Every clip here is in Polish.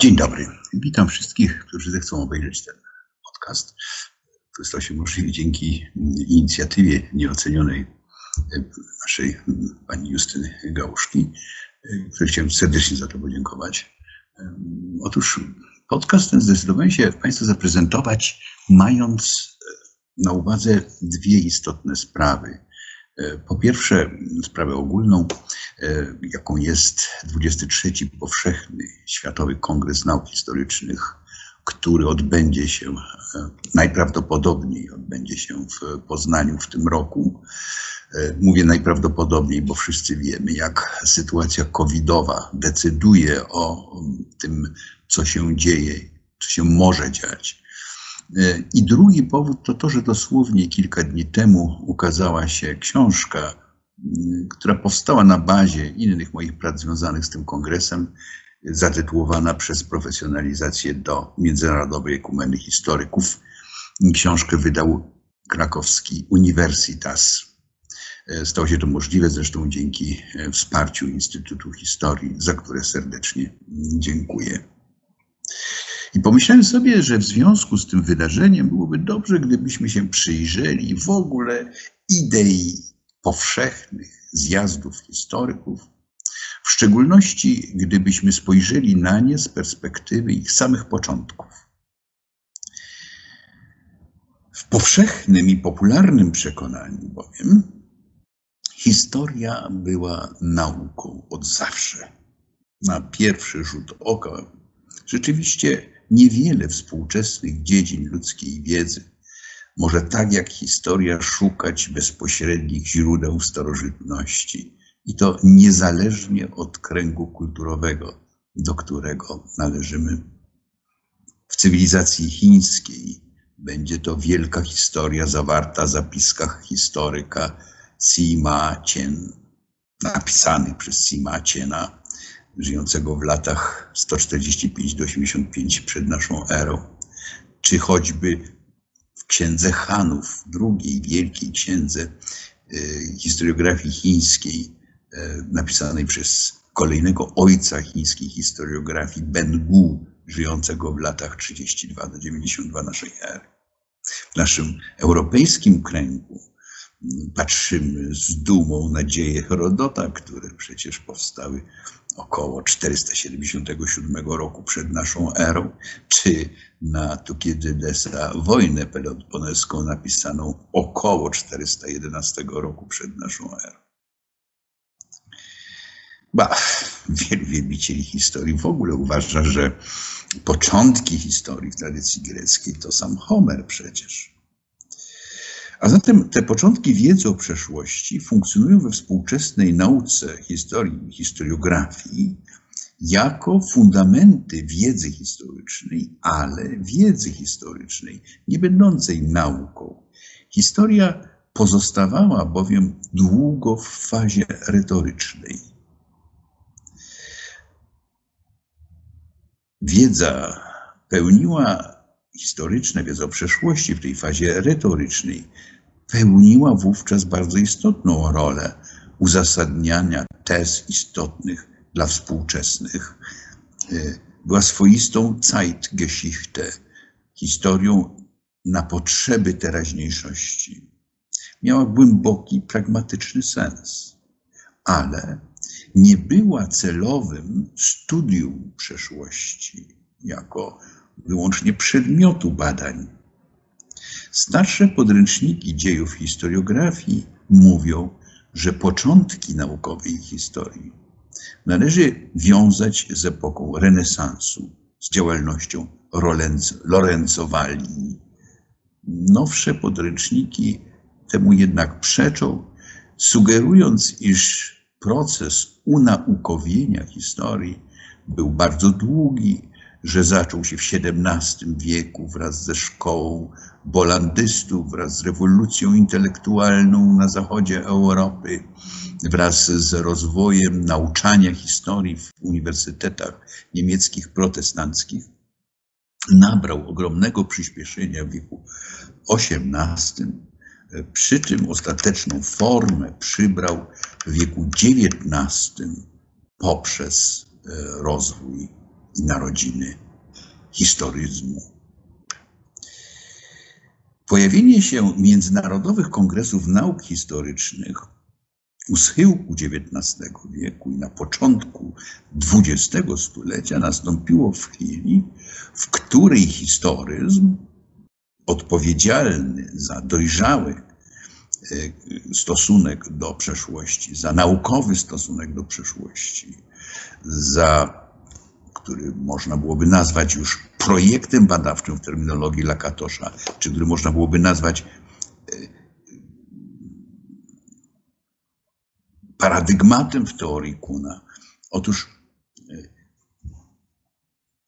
Dzień dobry. Witam wszystkich, którzy zechcą obejrzeć ten podcast. To stał się możliwy dzięki inicjatywie nieocenionej naszej pani Justyny Gałuszki, której chciałem serdecznie za to podziękować. Otóż podcast ten zdecydowałem się Państwu zaprezentować, mając na uwadze dwie istotne sprawy. Po pierwsze, sprawę ogólną, jaką jest 23. Powszechny Światowy Kongres Nauk Historycznych, który odbędzie się najprawdopodobniej odbędzie się w Poznaniu w tym roku. Mówię najprawdopodobniej, bo wszyscy wiemy, jak sytuacja covidowa decyduje o tym, co się dzieje, co się może dziać. I drugi powód to to, że dosłownie kilka dni temu ukazała się książka, która powstała na bazie innych moich prac związanych z tym kongresem, zatytułowana przez profesjonalizację do Międzynarodowej Ekumeny Historyków. Książkę wydał krakowski Universitas. Stało się to możliwe zresztą dzięki wsparciu Instytutu Historii, za które serdecznie dziękuję. I pomyślałem sobie, że w związku z tym wydarzeniem byłoby dobrze, gdybyśmy się przyjrzeli w ogóle idei powszechnych zjazdów historyków, w szczególności gdybyśmy spojrzeli na nie z perspektywy ich samych początków. W powszechnym i popularnym przekonaniu bowiem historia była nauką od zawsze. Na pierwszy rzut oka rzeczywiście niewiele współczesnych dziedzin ludzkiej wiedzy może tak jak historia szukać bezpośrednich źródeł starożytności i to niezależnie od kręgu kulturowego, do którego należymy. W cywilizacji chińskiej będzie to wielka historia zawarta w zapiskach historyka Sima Qian, napisanych przez Sima Qiana żyjącego w latach 145 do 85 przed naszą erą, czy choćby w księdze Hanów, drugiej wielkiej księdze y, historiografii chińskiej, y, napisanej przez kolejnego ojca chińskiej historiografii, Ben Gu, żyjącego w latach 32 do 92 naszej ery. W naszym europejskim kręgu patrzymy z dumą na dzieje Herodota, które przecież powstały około 477 roku przed naszą erą, czy na Tukidydesa wojnę peloponeską napisaną około 411 roku przed naszą erą. Ba, wielu wielbicieli historii w ogóle uważa, że początki historii w tradycji greckiej to sam Homer przecież. A zatem te początki wiedzy o przeszłości funkcjonują we współczesnej nauce historii historiografii jako fundamenty wiedzy historycznej, ale wiedzy historycznej, nie będącej nauką. Historia pozostawała bowiem długo w fazie retorycznej. Wiedza pełniła historyczna, wiedza o przeszłości w tej fazie retorycznej pełniła wówczas bardzo istotną rolę uzasadniania tez istotnych dla współczesnych. Y, była swoistą Zeitgeschichte, historią na potrzeby teraźniejszości. Miała głęboki, pragmatyczny sens, ale nie była celowym studium przeszłości jako wyłącznie przedmiotu badań. Starsze podręczniki dziejów historiografii mówią, że początki naukowej historii należy wiązać z epoką renesansu, z działalnością Lorenzo Valli. Nowsze podręczniki temu jednak przeczą, sugerując, iż proces unaukowienia historii był bardzo długi, że zaczął się w XVII wieku wraz ze szkołą bolandystów, wraz z rewolucją intelektualną na zachodzie Europy, wraz z rozwojem nauczania historii w uniwersytetach niemieckich protestanckich, nabrał ogromnego przyspieszenia w wieku XVIII, przy czym ostateczną formę przybrał w wieku XIX poprzez e, rozwój i narodziny historyzmu. Pojawienie się międzynarodowych kongresów nauk historycznych u schyłku XIX wieku i na początku XX stulecia nastąpiło w chwili, w której historyzm odpowiedzialny za dojrzały e, stosunek do przeszłości, za naukowy stosunek do przeszłości, za który można byłoby nazwać już projektem badawczym w terminologii Lakatosza, czy który można byłoby nazwać e, paradygmatem w teorii Kuna. Otóż e,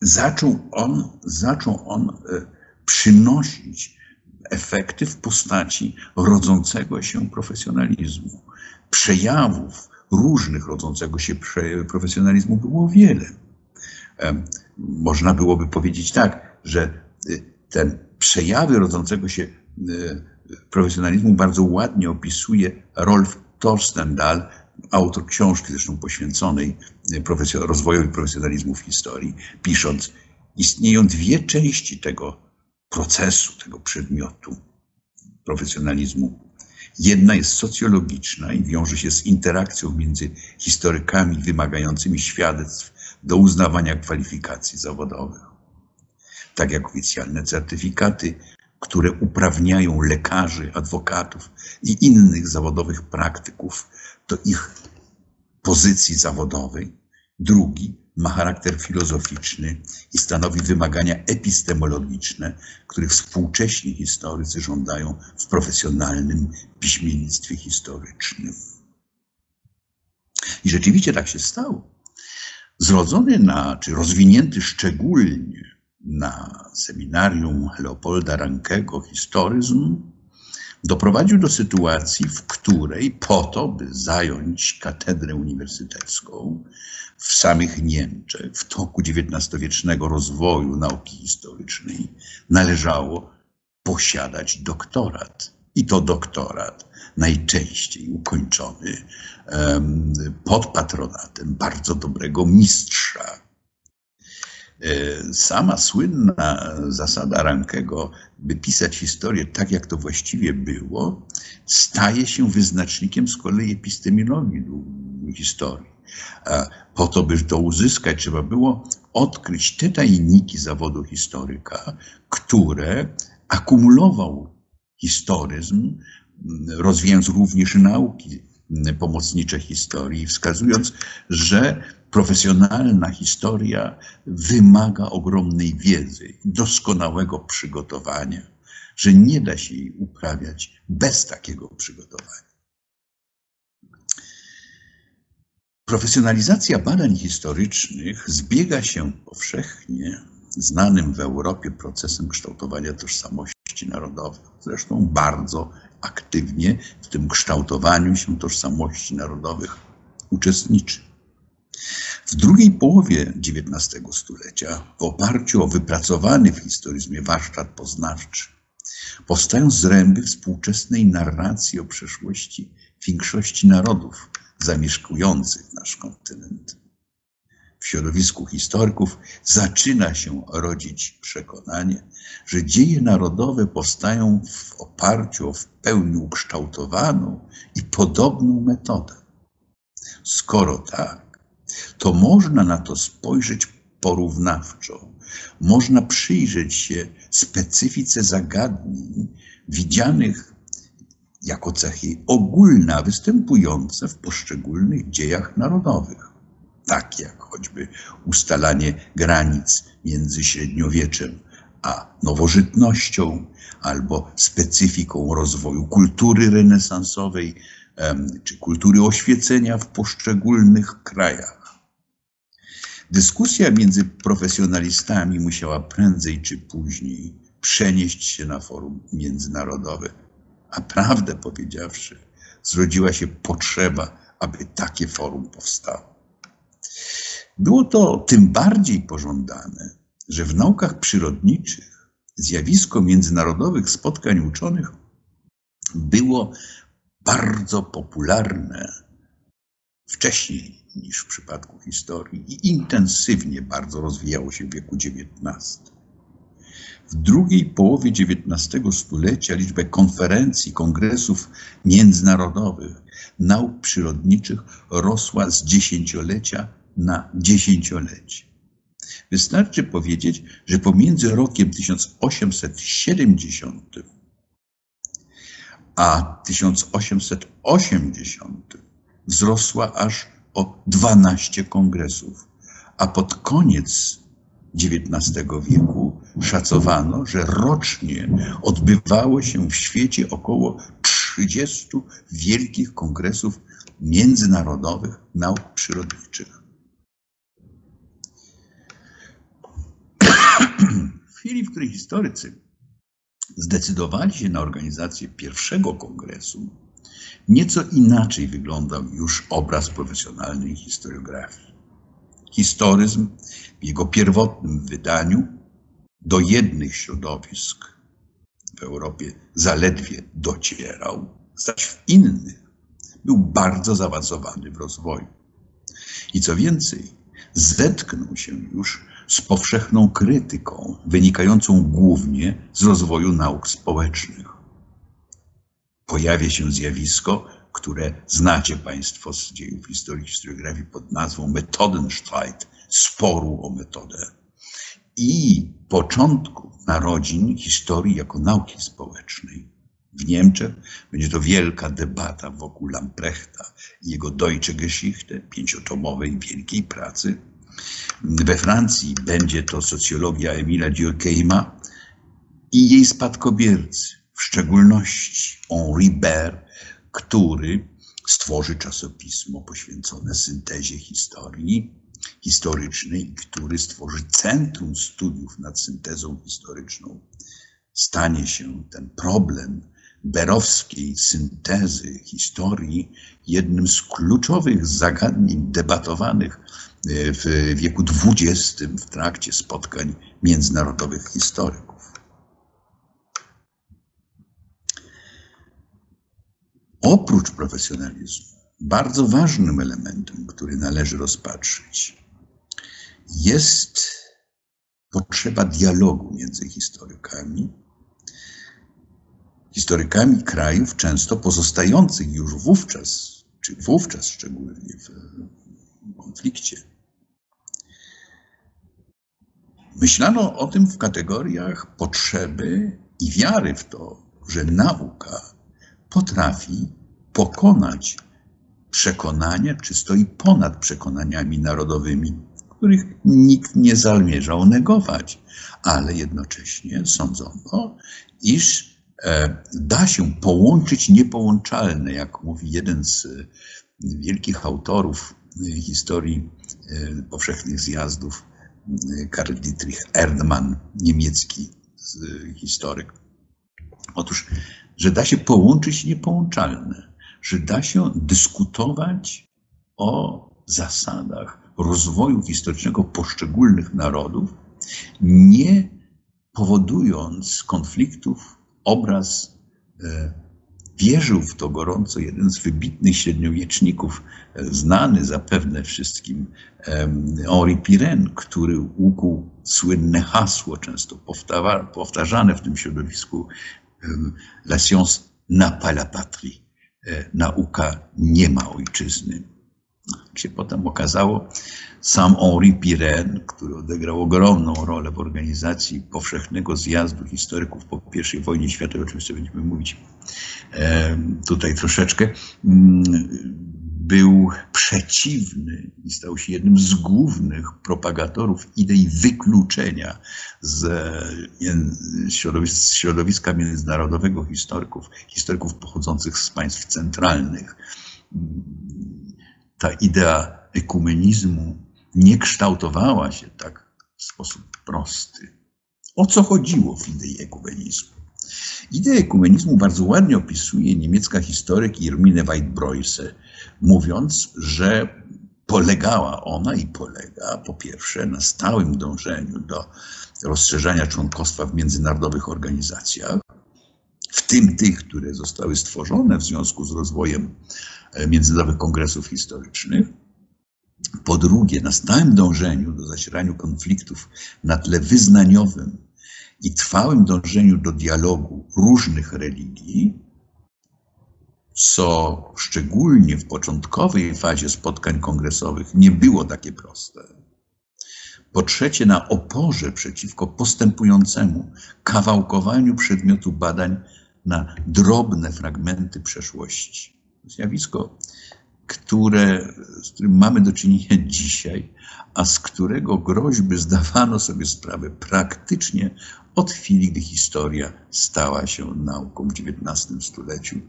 zaczął on, zaczął on przynosić efekty w postaci rodzącego się profesjonalizmu. Przejawów różnych rodzącego się profesjonalizmu było wiele. Można byłoby powiedzieć tak, że y, ten przejawy rodzącego się y, profesjonalizmu bardzo ładnie opisuje Rolf Torstendal, autor książki zresztą poświęconej y, rozwojowi profesjonalizmu w historii, pisząc, istnieją dwie części tego procesu, tego przedmiotu profesjonalizmu. Jedna jest socjologiczna i wiąże się z interakcją między historykami wymagającymi świadectw do uznawania kwalifikacji zawodowych. Tak jak oficjalne certyfikaty, które uprawniają lekarzy, adwokatów i innych zawodowych praktyków do ich pozycji zawodowej. Drugi ma charakter filozoficzny i stanowi wymagania epistemologiczne, których współcześni historycy żądają w profesjonalnym piśmiennictwie historycznym. I rzeczywiście tak się stało. Zrodzony na, czy rozwinięty szczególnie na seminarium Leopolda Rankego historyzm doprowadził do sytuacji, w której po to, by zająć katedrę uniwersytecką w samych Niemczech w toku XIX-wiecznego rozwoju nauki historycznej, należało posiadać doktorat. I to doktorat najczęściej ukończony pod patronatem bardzo dobrego mistrza E, sama słynna zasada Rankego, by pisać historię tak, jak to właściwie było, staje się wyznacznikiem z kolei epistemologii historii. Po to, by to uzyskać, trzeba było odkryć te tajniki zawodu historyka, które akumulował historyzm, rozwijając również nauki pomocnicze historii, wskazując, że profesjonalna historia wymaga ogromnej wiedzy, doskonałego przygotowania, że nie da się jej uprawiać bez takiego przygotowania. Profesjonalizacja badań historycznych zbiega się powszechnie znanym w Europie procesem kształtowania tożsamości narodowej. Zresztą bardzo aktywnie w tym kształtowaniu się tożsamości narodowych uczestniczy. W drugiej połowie XIX stulecia, w oparciu o wypracowany w historyzmie warsztat poznawczy, powstają zręby współczesnej narracji o przeszłości większości narodów zamieszkujących nasz kontynent. W środowisku historyków zaczyna się rodzić przekonanie, że dzieje narodowe powstają w oparciu o w pełni ukształtowaną i podobną metodę. Skoro tak, to można na to spojrzeć porównawczo. Można przyjrzeć się specyfice zagadnień widzianych jako cechy ogólne, występujące w poszczególnych dziejach narodowych, takie jak choćby ustalanie granic między średniowieczem a nowożytnością, albo specyfiką rozwoju kultury renesansowej czy kultury oświecenia w poszczególnych krajach. Dyskusja między profesjonalistami musiała prędzej czy później przenieść się na forum międzynarodowe. A prawdę powiedziawszy, zrodziła się potrzeba, aby takie forum powstało. Było to tym bardziej pożądane, że w naukach przyrodniczych zjawisko międzynarodowych spotkań uczonych było bardzo popularne wcześniej niż w przypadku historii i intensywnie bardzo rozwijało się w wieku XIX. W drugiej połowie XIX stulecia liczba konferencji, kongresów międzynarodowych nauk przyrodniczych rosła z dziesięciolecia na dziesięciolecie. Wystarczy powiedzieć, że pomiędzy rokiem 1870 a 1880 wzrosła aż o 12 kongresów, a pod koniec XIX wieku szacowano, że rocznie odbywało się w świecie około 30 wielkich kongresów międzynarodowych nauk przyrodniczych. W chwili, w której historycy zdecydowali się na organizację pierwszego kongresu, nieco inaczej wyglądał już obraz profesjonalnej historiografii. Historyzm jego pierwotnym wydaniu do jednych środowisk w Europie zaledwie docierał, zaś w innych był bardzo zaawansowany w rozwoju. I co więcej, zetknął się już z powszechną krytyką, wynikającą głównie z rozwoju nauk społecznych. Pojawia się zjawisko, które znacie Państwo z dziejów historii historiografii pod nazwą Methodenstreit, sporu o metodę. I początku narodzin historii jako nauki społecznej. W Niemczech będzie to wielka debata wokół Lamprechta i jego Deutsche Geschichte, pięciotomowej wielkiej pracy. We Francji będzie to socjologia Emila Durkheima i jej spadkobiercy, w szczególności Henri Baer, który stworzy czasopismo poświęcone syntezie historii historycznej, który stworzy Centrum Studiów nad Syntezą Historyczną. Stanie się ten problem berowskiej syntezy historii jednym z kluczowych zagadnień debatowanych e, w wieku XX w trakcie spotkań międzynarodowych historyków. Oprócz profesjonalizmu, bardzo ważnym elementem, który należy rozpatrzyć, jest potrzeba dialogu między historykami, historykami krajów często pozostających już wówczas, czy wówczas szczególnie w konflikcie. Myślano o tym w kategoriach potrzeby i wiary w to, że nauka potrafi pokonać przekonania, czy stoi ponad przekonaniami narodowymi, których nikt nie zamierzał negować, ale jednocześnie sądzono, iż e, da się połączyć niepołączalne, jak mówi jeden z wielkich autorów historii e, powszechnych zjazdów, Karl Dietrich Erdmann, niemiecki historyk. Otóż, że da się połączyć niepołączalne że da się dyskutować o zasadach rozwoju historycznego poszczególnych narodów, nie powodując konfliktów. Obraz e, wierzył w to gorąco jeden z wybitnych średniowieczników, e, znany zapewne wszystkim Henri Pirenne, który ukuł słynne hasło, często powtarzane w tym środowisku, la science n'a pas la patrie nauka nie ma ojczyzny. Się potem okazało, sam Henri Pirenne, który odegrał ogromną rolę w organizacji powszechnego zjazdu historyków po I wojnie światowej, oczywiście będziemy mówić e, tutaj troszeczkę, mm, był przeciwny i stał się jednym z głównych propagatorów idei wykluczenia z środowiska, międzynarodowego historyków, historyków pochodzących z państw centralnych. Ta idea ekumenizmu nie kształtowała się tak w sposób prosty. O co chodziło w idei ekumenizmu? Ideę ekumenizmu bardzo ładnie opisuje niemiecka historyk Irmine Weidbreuse, mówiąc, że polegała ona i polega po pierwsze na stałym dążeniu do rozszerzania członkostwa w międzynarodowych organizacjach, w tym tych, które zostały stworzone w związku z rozwojem e, międzynarodowych kongresów historycznych. Po drugie, na stałym dążeniu do zacierania konfliktów na tle wyznaniowym i trwałym dążeniu do dialogu różnych religii, co szczególnie w początkowej fazie spotkań kongresowych nie było takie proste. Po trzecie, na oporze przeciwko postępującemu kawałkowaniu przedmiotu badań na drobne fragmenty przeszłości. Zjawisko, które, z którym mamy do czynienia dzisiaj, a z którego groźby zdawano sobie sprawę praktycznie od chwili, gdy historia stała się nauką w XIX stuleciu.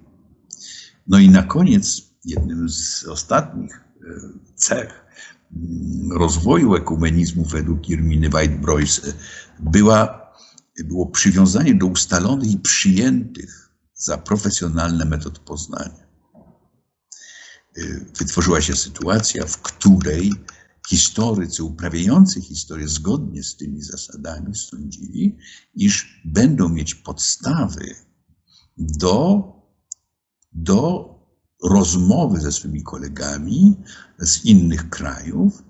No i na koniec, jednym z ostatnich e, cech mm, rozwoju ekumenizmu według Irminy White-Broyce była, było przywiązanie do ustalonych i przyjętych za profesjonalne metod poznania. E, wytworzyła się sytuacja, w której historycy uprawiający historię zgodnie z tymi zasadami sądzili, iż będą mieć podstawy do, do rozmowy ze swymi kolegami z innych krajów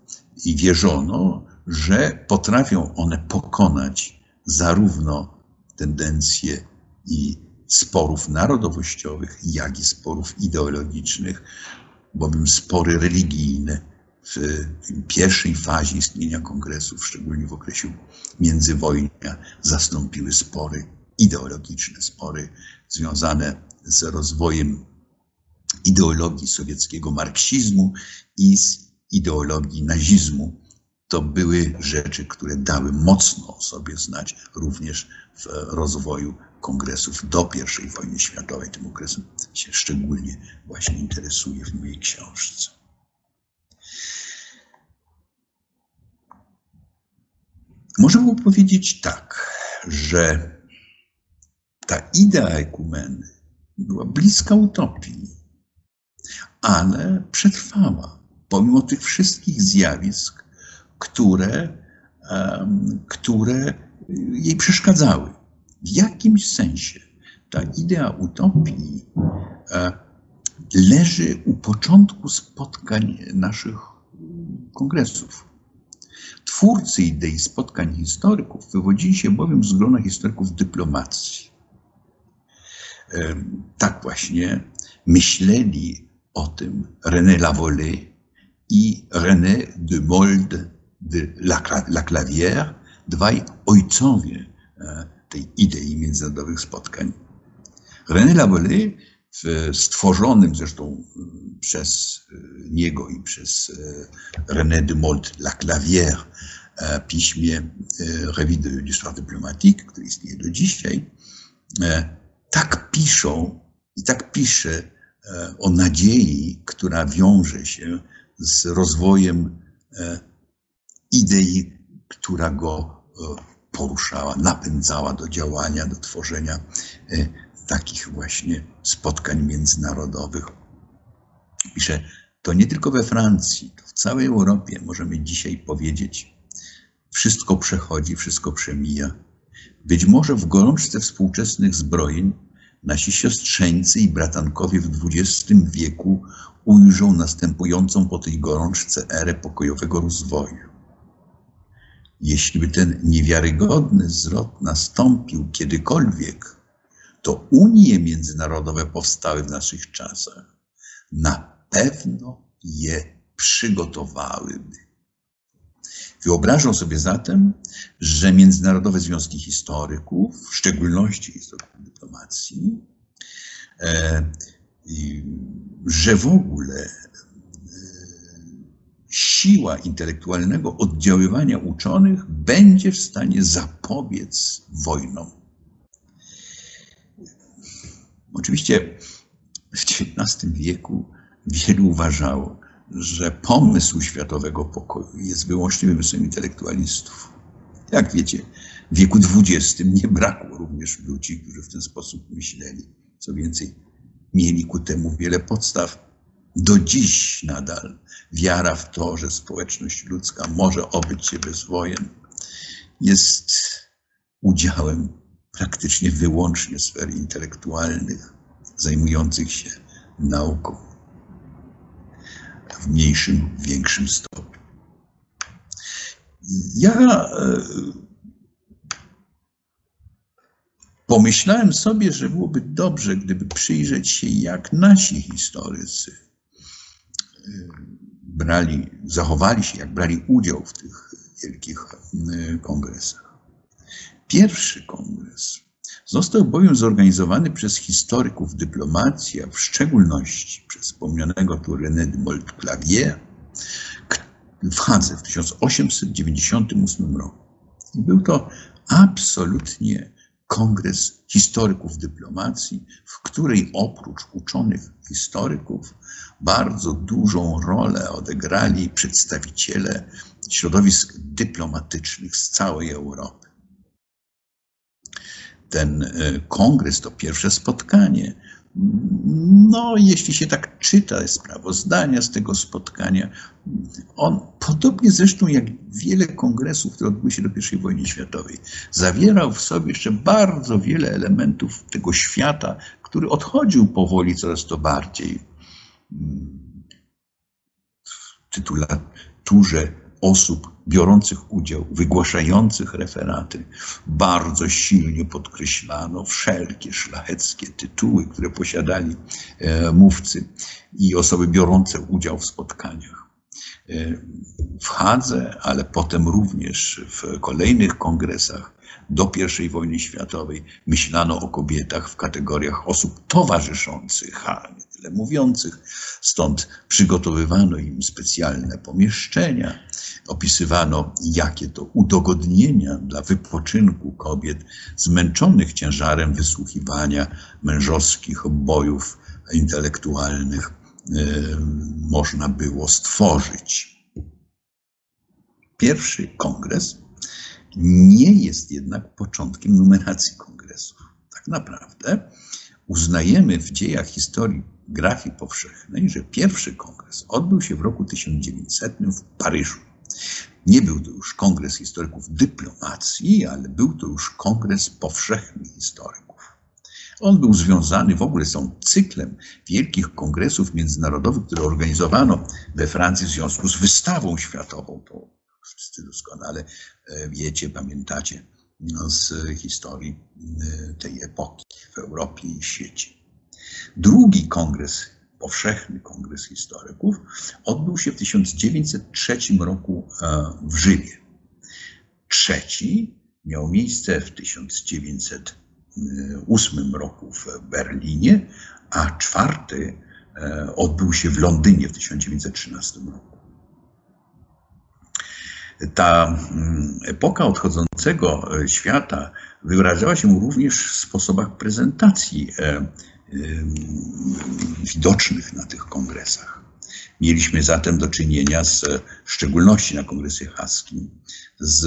i wierzono, że potrafią one pokonać zarówno tendencje i sporów narodowościowych, jak i sporów ideologicznych, bowiem spory religijne w pierwszej fazie istnienia kongresów, szczególnie w okresie międzywojnia, zastąpiły spory ideologiczne, spory związane z rozwojem ideologii sowieckiego marksizmu i z ideologii nazizmu. To były rzeczy, które dały mocno o sobie znać również w rozwoju kongresów do I wojny światowej. Tym okresem się szczególnie właśnie interesuje w mojej książce. Można było powiedzieć tak, że ta idea ekumeny była bliska utopii, ale przetrwała pomimo tych wszystkich zjawisk, które, które jej przeszkadzały. W jakimś sensie ta idea utopii e, leży u początku spotkań naszych kongresów. Twórcy idei spotkań historyków wywodzili się bowiem z grona historyków dyplomacji. Tak właśnie myśleli o tym René Lavallée i René de Molde de la Clavière, dwaj ojcowie e, tej idei międzynarodowych spotkań. René Lavallée w stworzonym zresztą y, przez y, niego i przez René de Molt Laclavière e, piśmie Revue d'Histoire Diplomatique, który istnieje do dzisiaj, e, tak piszą i tak pisze e, o nadziei, która wiąże się z rozwojem idei, która go poruszała, napędzała do działania, do tworzenia takich właśnie spotkań międzynarodowych. Pisze, to nie tylko we Francji, to w całej Europie możemy dzisiaj powiedzieć, wszystko przechodzi, wszystko przemija. Być może w gorączce współczesnych zbrojeń nasi siostrzeńcy i bratankowie w XX wieku ujrzą następującą po tej gorączce erę pokojowego rozwoju. Jeśli by ten niewiarygodny zwrot nastąpił kiedykolwiek, to unie międzynarodowe powstały w naszych czasach, na pewno je przygotowałyby. Wyobrażam sobie zatem, że międzynarodowe związki historyków, w szczególności historyków dyplomacji, e, że w ogóle e, siła intelektualnego oddziaływania uczonych będzie w stanie zapobiec wojnom. Oczywiście w XIX wieku wielu uważało, że pomysł światowego pokoju jest wyłącznie wymysłem intelektualistów. Jak wiecie, w wieku XX nie brakło również ludzi, którzy w ten sposób myśleli. Co więcej, mieli ku temu wiele podstaw. Do dziś nadal wiara w to, że społeczność ludzka może obyć się bez wojen, jest udziałem praktycznie wyłącznie sfer intelektualnych, zajmujących się nauką w mniejszym, większym stopniu. Ja e, pomyślałem sobie, że byłoby dobrze, gdyby przyjrzeć się, jak nasi historycy e, brali, zachowali się, jak brali udział w tych wielkich e, kongresach. Pierwszy kongres został bowiem zorganizowany przez historyków dyplomacji, a w szczególności przez wspomnianego tu René de Montclavier w Hadze w 1898 roku. Był to absolutnie kongres historyków dyplomacji, w której oprócz uczonych historyków bardzo dużą rolę odegrali przedstawiciele środowisk dyplomatycznych z całej Europy. Ten e, kongres to pierwsze spotkanie. No, jeśli się tak czyta sprawozdania z tego spotkania, on, podobnie zresztą jak wiele kongresów, które odbyły się do I wojny światowej, zawierał w sobie jeszcze bardzo wiele elementów tego świata, który odchodził powoli coraz to bardziej w tytulaturze osób biorących udział, wygłaszających referaty, bardzo silnie podkreślano wszelkie szlacheckie tytuły, które posiadali e, mówcy i osoby biorące udział w spotkaniach. E, w Hadze, ale potem również w kolejnych kongresach do I wojny światowej myślano o kobietach w kategoriach osób towarzyszących, a nie tyle mówiących. Stąd przygotowywano im specjalne pomieszczenia, opisywano, jakie to udogodnienia dla wypoczynku kobiet zmęczonych ciężarem wysłuchiwania mężowskich bojów intelektualnych e, można było stworzyć. Pierwszy kongres nie jest jednak początkiem numeracji kongresów. Tak naprawdę uznajemy w dziejach historii grafii powszechnej, że pierwszy kongres odbył się w roku 1900 w Paryżu. Nie był to już kongres historyków dyplomacji, ale był to już kongres powszechnych historyków. On był związany w ogóle z tą cyklem wielkich kongresów międzynarodowych, które organizowano we Francji w związku z wystawą światową. To wszyscy doskonale e, wiecie, pamiętacie no, z historii e, tej epoki w Europie i świecie. Drugi kongres, powszechny kongres historyków, odbył się w 1903 roku e, w Rzymie. Trzeci miał miejsce w 1908 roku w Berlinie, a czwarty odbył się w Londynie w 1913 roku ta mm, epoka odchodzącego e, świata wyrażała się również w sposobach prezentacji e, e, widocznych na tych kongresach. Mieliśmy zatem do czynienia z, w szczególności na kongresie haskim, z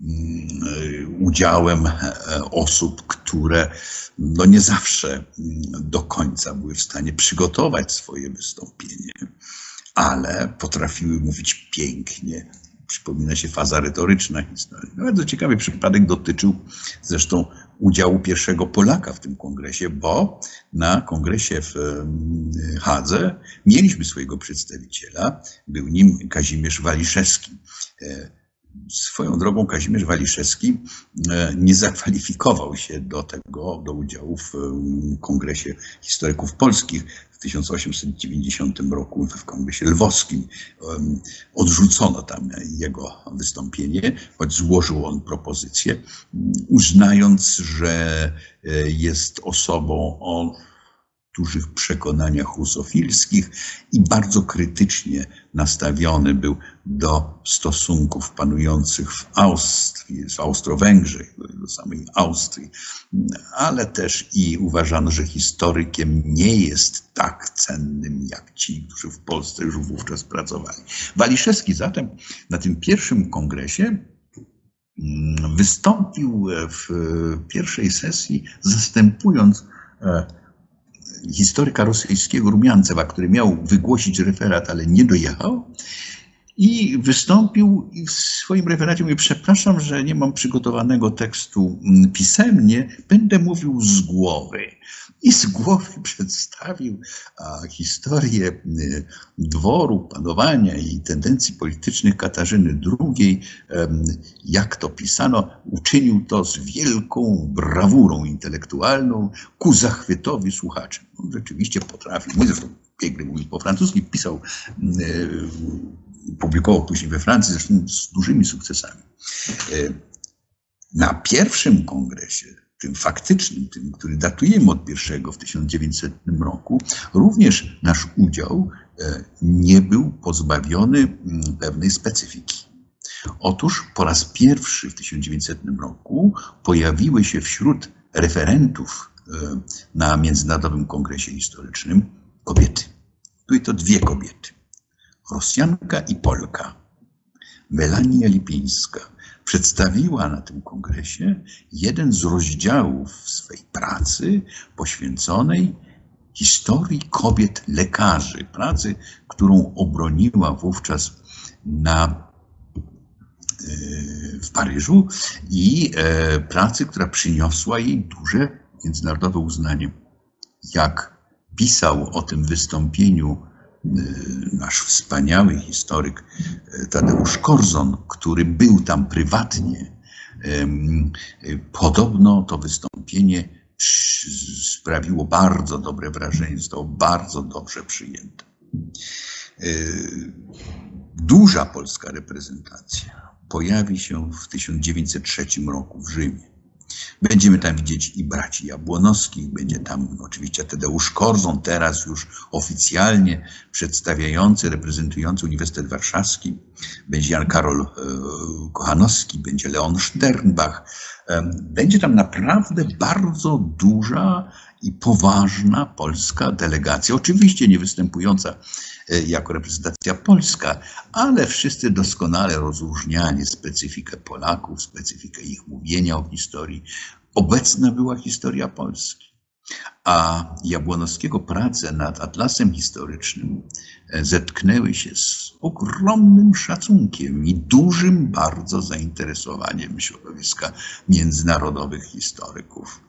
mm, udziałem osób, które no nie zawsze mm, do końca były w stanie przygotować swoje wystąpienie, ale potrafiły mówić pięknie, przypomina się faza retoryczna historii. No, bardzo ciekawy przypadek dotyczył zresztą udziału pierwszego Polaka w tym kongresie, bo na kongresie w Hadze mieliśmy swojego przedstawiciela, był nim Kazimierz Waliszewski. E, swoją drogą Kazimierz Waliszewski e, nie zakwalifikował się do tego, do udziału w Kongresie Historyków Polskich. 1890 roku w Kongresie Lwowskim. Odrzucono tam jego wystąpienie, choć złożył on propozycję, uznając, że e, jest osobą o dużych przekonaniach rusofilskich i bardzo krytycznie nastawiony był do stosunków panujących w Austrii, w Austro-Węgrzech, do samej Austrii, ale też i uważano, że historykiem nie jest tak cennym jak ci, którzy w Polsce już wówczas pracowali. Waliszewski zatem na tym pierwszym kongresie mm, wystąpił w pierwszej sesji, zastępując e, historyka rosyjskiego Rumiancewa, który miał wygłosić referat, ale nie dojechał. I wystąpił i w swoim referacie mówi, przepraszam, że nie mam przygotowanego tekstu mm, pisemnie, będę mówił z głowy. I z głowy przedstawił a, historię y, dworu, panowania i tendencji politycznych Katarzyny II, jak to pisano, uczynił to z wielką brawurą intelektualną ku zachwytowi słuchaczy. On rzeczywiście potrafił, mój zresztą piękny mówił po francusku, pisał y, publikował później we Francji, zresztą z dużymi sukcesami. E, na pierwszym kongresie, tym faktycznym, tym, który datujemy od pierwszego w 1900 roku, również nasz udział e, nie był pozbawiony pewnej specyfiki. Otóż po raz pierwszy w 1900 roku pojawiły się wśród referentów e, na Międzynarodowym Kongresie Historycznym kobiety. Były to dwie kobiety. Rosjanka i Polka, Melania Lipińska, przedstawiła na tym kongresie jeden z rozdziałów swej pracy poświęconej historii kobiet lekarzy, pracy, którą obroniła wówczas na, e, w Paryżu i e, pracy, która przyniosła jej duże międzynarodowe uznanie. Jak pisał o tym wystąpieniu nasz wspaniały historyk y, Tadeusz Korzon, który był tam prywatnie, y, podobno to wystąpienie sprawiło bardzo dobre wrażenie, zostało bardzo dobrze przyjęte. Duża polska reprezentacja pojawi się w 1903 roku w Rzymie. Będziemy tam widzieć i braci Jabłonowskich, będzie tam oczywiście Tadeusz Korzon, teraz już oficjalnie przedstawiający, reprezentujący Uniwersytet Warszawski. Będzie Jan Karol e, Kochanowski, będzie Leon Sternbach. E, będzie tam naprawdę bardzo duża i poważna polska delegacja, oczywiście nie występująca e, jako reprezentacja polska, ale wszyscy doskonale rozróżniali specyfikę Polaków, specyfikę ich mówienia o historii. Obecna była historia Polski. A Jabłonowskiego prace nad Atlasem Historycznym e, zetknęły się z ogromnym szacunkiem i dużym bardzo zainteresowaniem środowiska międzynarodowych historyków.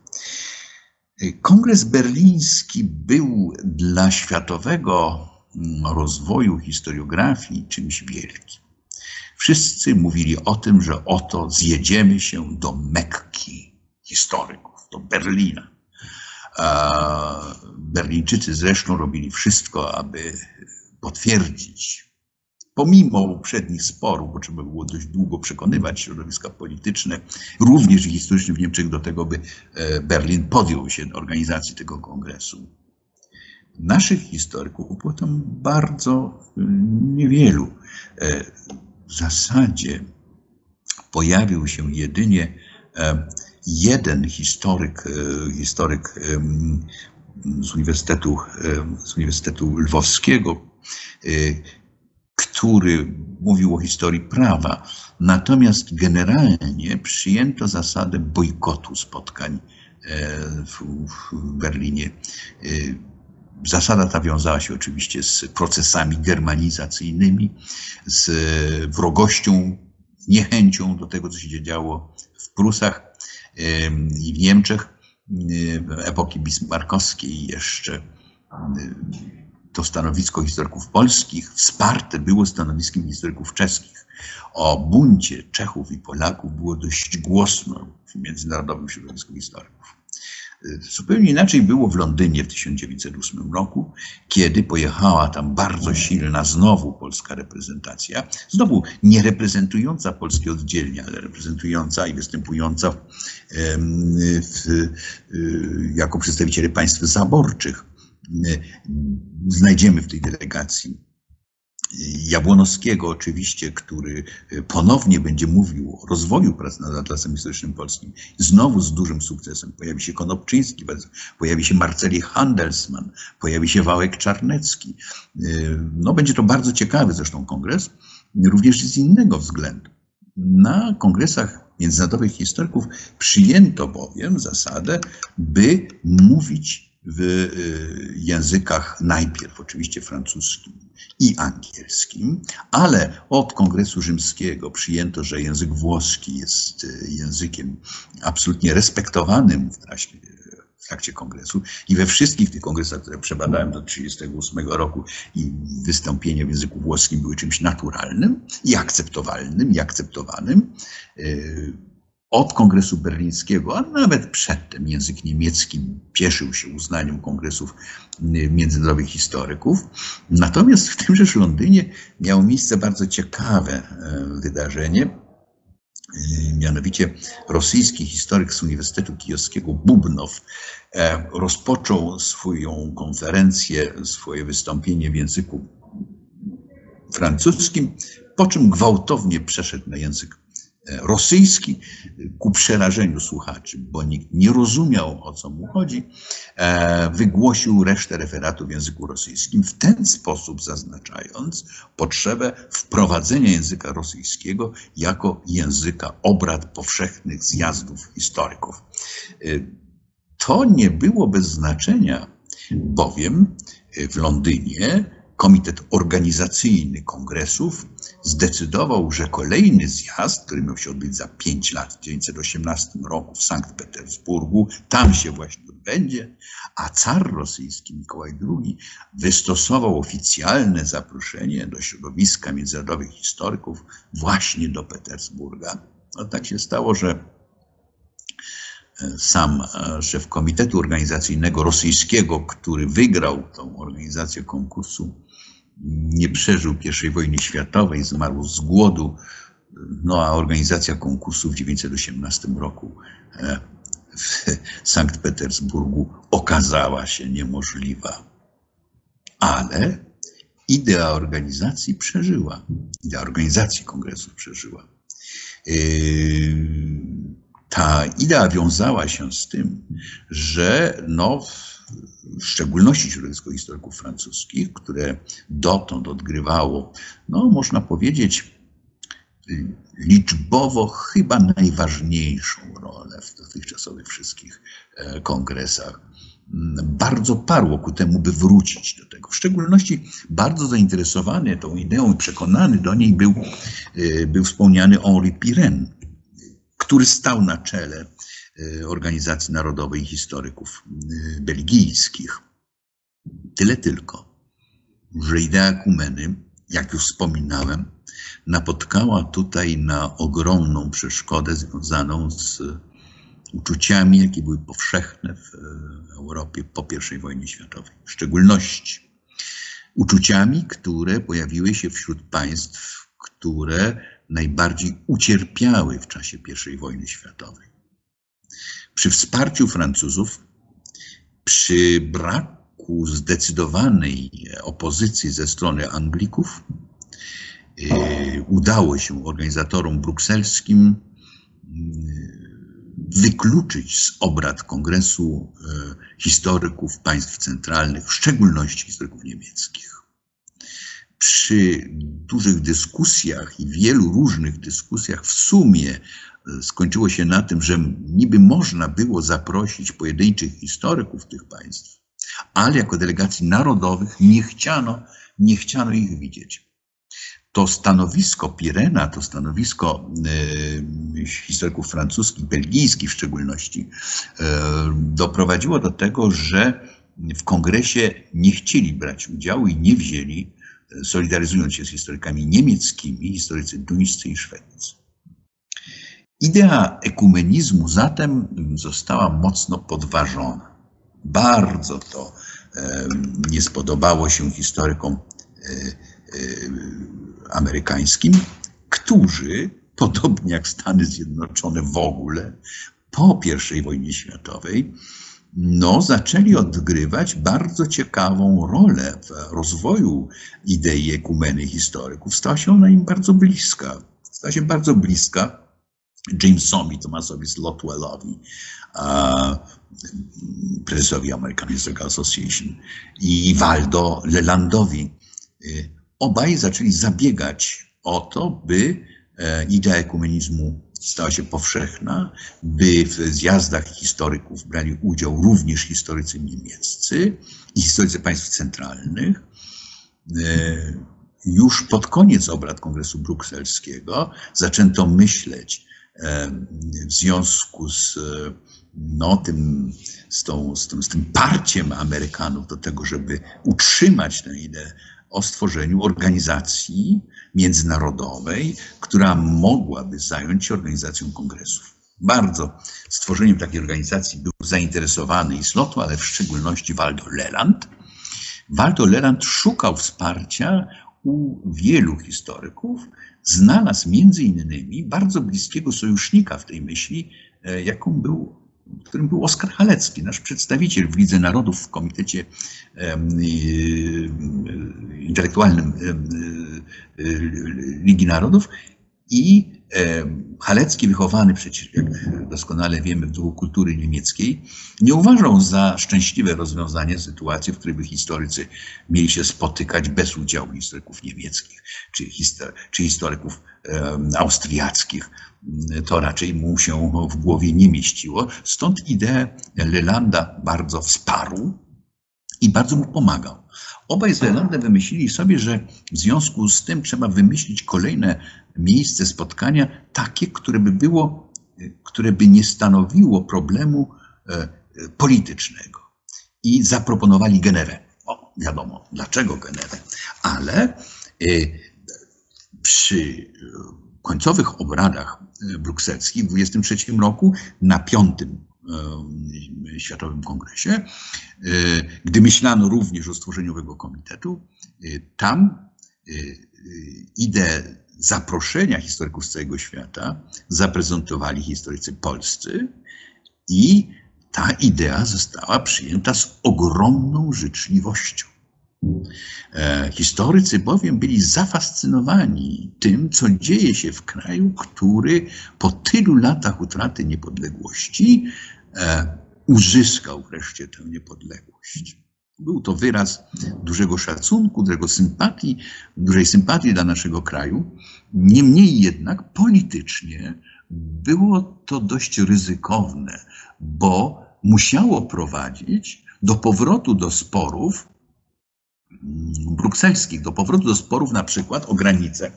Kongres berliński był dla światowego mm, rozwoju historiografii czymś wielkim. Wszyscy mówili o tym, że oto zjedziemy się do Mekki historyków, do Berlina. Berlińczycy zresztą robili wszystko, aby potwierdzić pomimo poprzednich sporów, bo trzeba było dość długo przekonywać środowiska polityczne, również i historyczne w Niemczech do tego, by e, Berlin podjął się organizacji tego kongresu. Naszych historyków było tam bardzo e, niewielu. E, w zasadzie pojawił się jedynie jeden historyk, historyk z Uniwersytetu, z Uniwersytetu Lwowskiego, który mówił o historii prawa. Natomiast generalnie przyjęto zasadę bojkotu spotkań e, w, Berlinie. E, zasada ta wiązała się oczywiście z procesami germanizacyjnymi, z wrogością, niechęcią do tego, co się działo w Prusach i w Niemczech epoki bismarckowskiej jeszcze to stanowisko historyków polskich wsparte było stanowiskiem historyków czeskich. O buncie Czechów i Polaków było dość głośno w międzynarodowym środowisku historyków. Zupełnie inaczej było w Londynie w 1908 roku, kiedy pojechała tam bardzo silna znowu polska reprezentacja, znowu nie reprezentująca polskie oddzielnie, ale reprezentująca i występująca w, w, jako przedstawiciele państw zaborczych znajdziemy w tej delegacji Jabłonowskiego oczywiście, który ponownie będzie mówił o rozwoju prac nad Atlasem Historycznym Polskim. Znowu z dużym sukcesem. Pojawi się Konopczyński, pojawi się Marceli Handelsman, pojawi się Wałek Czarnecki. No będzie to bardzo ciekawy zresztą kongres, również z innego względu. Na kongresach międzynarodowych historyków przyjęto bowiem zasadę, by mówić w językach najpierw oczywiście francuskim i angielskim, ale od Kongresu Rzymskiego przyjęto, że język włoski jest językiem absolutnie respektowanym w trakcie, w trakcie kongresu i we wszystkich tych kongresach, które przebadałem do 1938 roku i wystąpienia w języku włoskim były czymś naturalnym i akceptowalnym i akceptowanym. Od Kongresu Berlińskiego, a nawet przedtem język niemiecki cieszył się uznaniem kongresów międzynarodowych historyków. Natomiast w tymże Londynie miało miejsce bardzo ciekawe wydarzenie. Mianowicie rosyjski historyk z Uniwersytetu Kijowskiego Bubnow rozpoczął swoją konferencję, swoje wystąpienie w języku francuskim, po czym gwałtownie przeszedł na język rosyjski ku przerażeniu słuchaczy, bo nikt nie rozumiał o co mu chodzi, wygłosił resztę referatu w języku rosyjskim, w ten sposób zaznaczając potrzebę wprowadzenia języka rosyjskiego jako języka obrad powszechnych zjazdów historyków. To nie było bez znaczenia, bowiem w Londynie Komitet Organizacyjny Kongresów zdecydował, że kolejny zjazd, który miał się odbyć za pięć lat, w 1918 roku w Sankt Petersburgu, tam się właśnie odbędzie, a car rosyjski Mikołaj II wystosował oficjalne zaproszenie do środowiska międzynarodowych historyków właśnie do Petersburga. No tak się stało, że sam szef Komitetu Organizacyjnego Rosyjskiego, który wygrał tą organizację konkursu, nie przeżył I wojny światowej, zmarł z głodu, no a organizacja konkursu w 1918 roku w Sankt Petersburgu okazała się niemożliwa. Ale idea organizacji przeżyła, idea organizacji kongresów przeżyła. Ta idea wiązała się z tym, że no, w szczególności środowisko historyków francuskich, które dotąd odgrywało, no można powiedzieć, liczbowo chyba najważniejszą rolę w dotychczasowych wszystkich kongresach. Bardzo parło ku temu, by wrócić do tego. W szczególności bardzo zainteresowany tą ideą i przekonany do niej był, był wspomniany Henri Pirenne, który stał na czele Organizacji Narodowej Historyków Belgijskich. Tyle tylko, że idea ekumeny, jak już wspominałem, napotkała tutaj na ogromną przeszkodę związaną z uczuciami, jakie były powszechne w Europie po I wojnie światowej. W szczególności uczuciami, które pojawiły się wśród państw, które najbardziej ucierpiały w czasie I wojny światowej. Przy wsparciu Francuzów, przy braku zdecydowanej opozycji ze strony Anglików, udało się organizatorom brukselskim wykluczyć z obrad Kongresu historyków państw centralnych, w szczególności historyków niemieckich. Przy dużych dyskusjach i wielu różnych dyskusjach w sumie skończyło się na tym, że niby można było zaprosić pojedynczych historyków tych państw, ale jako delegacji narodowych nie chciano, nie chciano ich widzieć. To stanowisko Pirena, to stanowisko e, historyków francuskich, belgijskich w szczególności, e, doprowadziło do tego, że w kongresie nie chcieli brać udziału i nie wzięli, solidaryzując się z historykami niemieckimi, historycy duńscy i szwedzcy. Idea ekumenizmu zatem została mocno podważona. Bardzo to nie spodobało się historykom amerykańskim, którzy, podobnie jak Stany Zjednoczone w ogóle, po I wojnie światowej, no, zaczęli odgrywać bardzo ciekawą rolę w rozwoju idei ekumeny historyków. Stała się ona im bardzo bliska. Stała się bardzo bliska Jamesowi Thomasowi Slotwellowi, prezesowi American Historical Association i Waldo Lelandowi. Obaj zaczęli zabiegać o to, by idea ekumenizmu stała się powszechna, by w zjazdach historyków brali udział również historycy niemieccy i historycy państw centralnych. E, już pod koniec obrad Kongresu Brukselskiego zaczęto myśleć e, w związku z, no, tym, z, tą, z, tym, z tym parciem Amerykanów do tego, żeby utrzymać tę ideę o stworzeniu organizacji międzynarodowej, która mogłaby zająć się organizacją kongresów. Bardzo stworzeniem takiej organizacji był zainteresowany i Slotu, ale w szczególności Waldo Leland. Waldo Leland szukał wsparcia u wielu historyków, znalazł między innymi bardzo bliskiego sojusznika w tej myśli, e, jaką był którym był Oskar Halecki, nasz przedstawiciel w Lidze Narodów w Komitecie Intelektualnym Ligi Narodów. I Halecki, wychowany przecież, jak doskonale wiemy, w duchu kultury niemieckiej, nie uważał za szczęśliwe rozwiązanie sytuacji, w której by historycy mieli się spotykać bez udziału historyków niemieckich czy, histor czy historyków austriackich. To raczej mu się w głowie nie mieściło. Stąd ideę Lelanda bardzo wsparł i bardzo mu pomagał. Obaj z Lelandem wymyślili sobie, że w związku z tym trzeba wymyślić kolejne miejsce spotkania, takie, które by było, które by nie stanowiło problemu e, politycznego. I zaproponowali Genewę. O, wiadomo, dlaczego Genewę. Ale e, przy końcowych obradach brukselskich w 23 roku na piątym Światowym Kongresie, e, gdy myślano również o stworzeniu nowego komitetu, tam ideę zaproszenia historyków z całego świata zaprezentowali historycy polscy i ta idea została przyjęta z ogromną życzliwością. E, historycy bowiem byli zafascynowani tym, co dzieje się w kraju, który po tylu latach utraty niepodległości e, uzyskał wreszcie tę niepodległość. Był to wyraz dużego szacunku, dużego sympatii, dużej sympatii dla naszego kraju. Niemniej jednak politycznie było to dość ryzykowne, bo musiało prowadzić do powrotu do sporów brukselskich, do powrotu do sporów na przykład o granice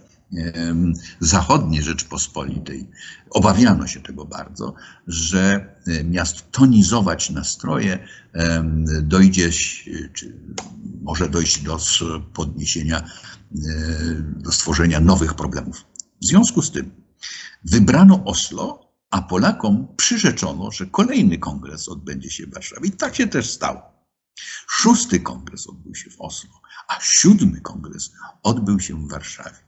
zachodniej Rzeczpospolitej. Obawiano się tego bardzo, że miast tonizować nastroje dojdzie, czy może dojść do podniesienia, do stworzenia nowych problemów. W związku z tym wybrano Oslo, a Polakom przyrzeczono, że kolejny kongres odbędzie się w Warszawie. I tak się też stało. Szósty kongres odbył się w Oslo, a siódmy kongres odbył się w Warszawie.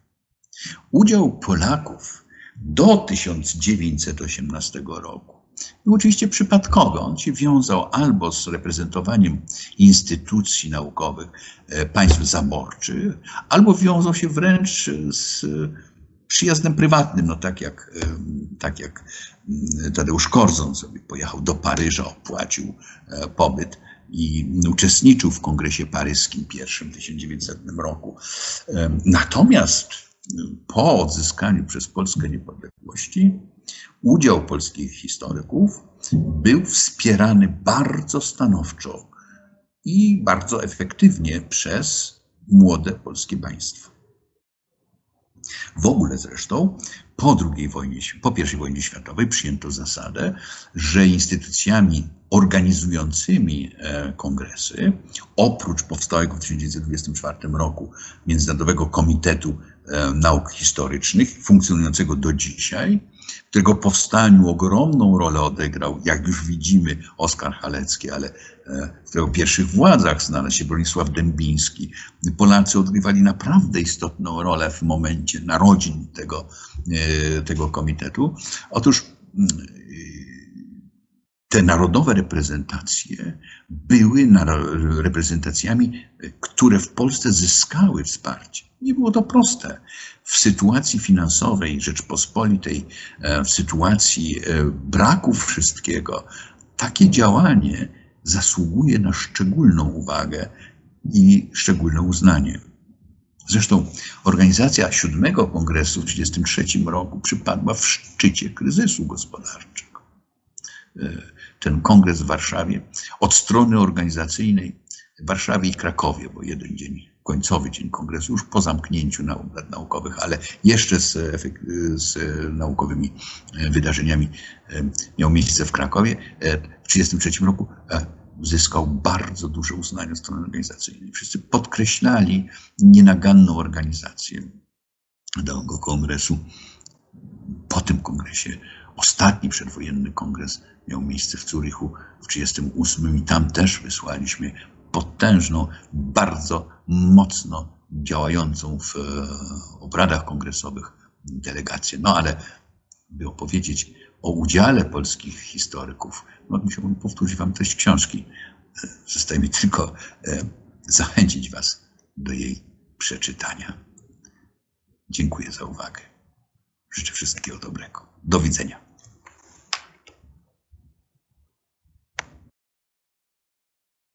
Udział Polaków do 1918 roku był oczywiście przypadkowy. On się wiązał albo z reprezentowaniem instytucji naukowych e, państw zaborczych, albo wiązał się wręcz z przyjazdem prywatnym, no tak jak, e, tak jak mm, Tadeusz Korzon sobie pojechał do Paryża, opłacił e, pobyt i uczestniczył w Kongresie Paryskim pierwszym w 1900 roku. Natomiast po odzyskaniu przez Polskę niepodległości udział polskich historyków był wspierany bardzo stanowczo i bardzo efektywnie przez młode polskie państwo. W ogóle zresztą po II wojnie, po I wojnie światowej przyjęto zasadę, że instytucjami organizującymi e, kongresy, oprócz powstałego w 1924 roku Międzynarodowego Komitetu e, Nauk Historycznych, funkcjonującego do dzisiaj, w którego powstaniu ogromną rolę odegrał, jak już widzimy, Oskar Halecki, ale e, w którego pierwszych władzach znalazł się Bronisław Dębiński. Polacy odgrywali naprawdę istotną rolę w momencie narodzin tego, tego komitetu. Otóż mm, te narodowe reprezentacje były reprezentacjami, które w Polsce zyskały wsparcie. Nie było to proste. W sytuacji finansowej Rzeczpospolitej, e, w sytuacji e, braku wszystkiego, takie działanie zasługuje na szczególną uwagę i szczególne uznanie. Zresztą organizacja siódmego kongresu w 1933 roku przypadła w szczycie kryzysu gospodarczego. E, ten kongres w Warszawie od strony organizacyjnej w Warszawie i Krakowie, bo jeden dzień, końcowy dzień kongresu, już po zamknięciu nauk naukowych, ale jeszcze z, z naukowymi e, wydarzeniami e, miał miejsce w Krakowie. W 1933 roku uzyskał bardzo duże uznanie od strony organizacyjnej. Wszyscy podkreślali nienaganną organizację tego kongresu. Po tym kongresie ostatni przedwojenny kongres miał miejsce w Zurychu w 1938 i tam też wysłaliśmy potężną, bardzo mocno działającą w e, obradach kongresowych delegację. No ale by opowiedzieć o udziale polskich historyków, no musiałbym powtórzyć Wam treść książki. Zostaje mi tylko e, zachęcić Was do jej przeczytania. Dziękuję za uwagę. Życzę wszystkiego dobrego. Do widzenia.